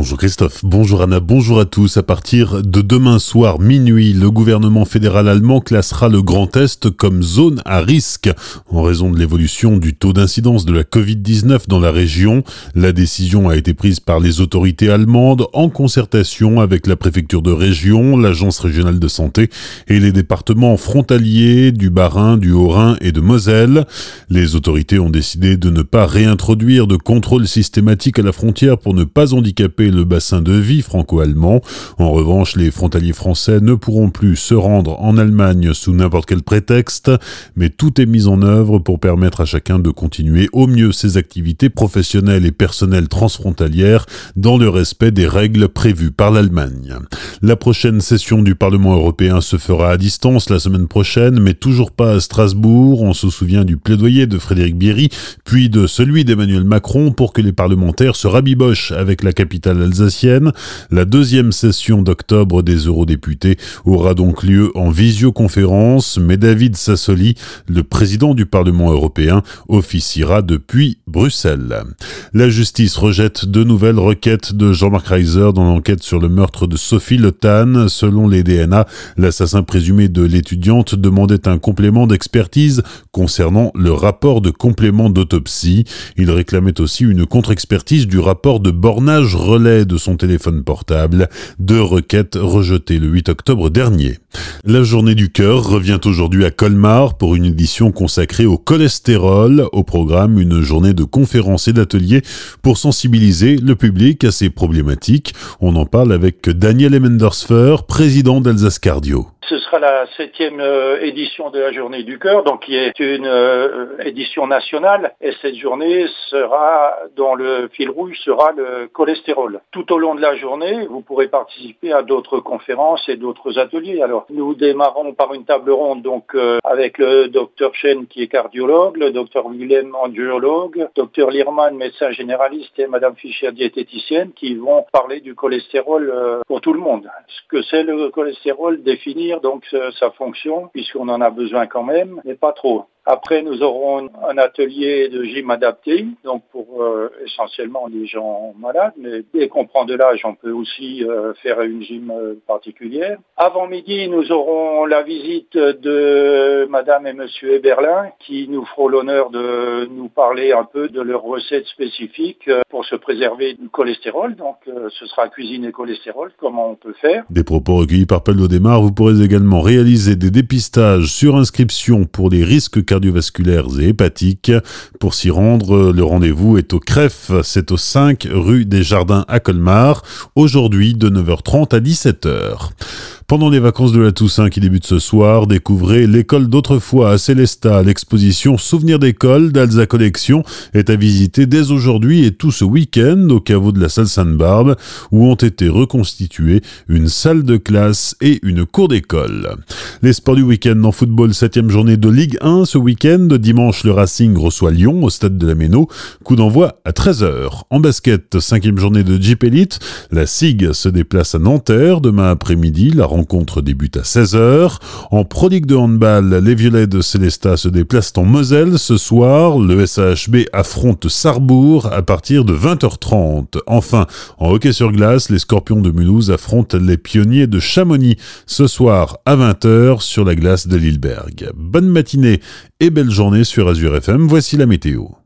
Bonjour Christophe, bonjour Anna, bonjour à tous. À partir de demain soir minuit, le gouvernement fédéral allemand classera le Grand Est comme zone à risque en raison de l'évolution du taux d'incidence de la Covid-19 dans la région. La décision a été prise par les autorités allemandes en concertation avec la préfecture de région, l'agence régionale de santé et les départements frontaliers du Bas-Rhin, du Haut-Rhin et de Moselle. Les autorités ont décidé de ne pas réintroduire de contrôle systématique à la frontière pour ne pas handicaper le bassin de vie franco-allemand. En revanche, les frontaliers français ne pourront plus se rendre en Allemagne sous n'importe quel prétexte, mais tout est mis en œuvre pour permettre à chacun de continuer au mieux ses activités professionnelles et personnelles transfrontalières dans le respect des règles prévues par l'Allemagne. La prochaine session du Parlement européen se fera à distance la semaine prochaine, mais toujours pas à Strasbourg. On se souvient du plaidoyer de Frédéric Bierry, puis de celui d'Emmanuel Macron pour que les parlementaires se rabibochent avec la capitale alsacienne. La deuxième session d'octobre des eurodéputés aura donc lieu en visioconférence, mais David Sassoli, le président du Parlement européen, officiera depuis Bruxelles. La justice rejette de nouvelles requêtes de Jean-Marc Reiser dans l'enquête sur le meurtre de Sophie Le Tan. Selon les DNA, l'assassin présumé de l'étudiante demandait un complément d'expertise concernant le rapport de complément d'autopsie. Il réclamait aussi une contre-expertise du rapport de bornage relais de son téléphone portable, deux requêtes rejetées le 8 octobre dernier. La journée du cœur revient aujourd'hui à Colmar pour une édition consacrée au cholestérol. Au programme, une journée de conférences et d'ateliers pour sensibiliser le public à ces problématiques. On en parle avec Daniel Emendersfer, président d'Alsace Cardio. Ce sera la septième euh, édition de la Journée du Cœur, donc qui est une euh, édition nationale. Et cette journée sera, dont le fil rouge sera le cholestérol. Tout au long de la journée, vous pourrez participer à d'autres conférences et d'autres ateliers. Alors, nous démarrons par une table ronde, donc euh, avec le docteur Chen qui est cardiologue, le docteur Willem angiologue, docteur Lierman médecin généraliste et Madame Fischer diététicienne qui vont parler du cholestérol pour tout le monde. Ce que c'est le cholestérol, donc sa fonction, puisqu'on en a besoin quand même, mais pas trop. Après, nous aurons un atelier de gym adapté, donc pour euh, essentiellement les gens malades, mais dès qu'on prend de l'âge, on peut aussi euh, faire une gym euh, particulière. Avant midi, nous aurons la visite de Madame et Monsieur Eberlin, qui nous feront l'honneur de nous parler un peu de leurs recettes spécifiques pour se préserver du cholestérol. Donc, ce sera cuisine et cholestérol, comment on peut faire. Des propos recueillis par Paul Démarre. Vous pourrez également réaliser des dépistages sur inscription pour les risques cardiovasculaires et hépatiques. Pour s'y rendre, le rendez-vous est au CREF, c'est au 5 rue des Jardins à Colmar, aujourd'hui de 9h30 à 17h. Pendant les vacances de la Toussaint qui débutent ce soir, découvrez l'école d'autrefois à Célestat. L'exposition Souvenirs d'école d'Alza Collection est à visiter dès aujourd'hui et tout ce week-end au caveau de la salle Sainte-Barbe où ont été reconstituées une salle de classe et une cour d'école. Les sports du week-end en football, septième journée de Ligue 1 ce week-end. Dimanche, le Racing reçoit Lyon au stade de la Méno. Coup d'envoi à 13h. En basket, cinquième journée de Jeep Elite. La SIG se déplace à Nanterre demain après-midi. La rencontre débute à 16h. En prodigue de handball, les Violets de Célestat se déplacent en Moselle ce soir. Le SAHB affronte Sarrebourg à partir de 20h30. Enfin, en hockey sur glace, les Scorpions de Mulhouse affrontent les Pionniers de Chamonix ce soir à 20h sur la glace de Lilleberg. Bonne matinée et belle journée sur Azure FM. Voici la météo.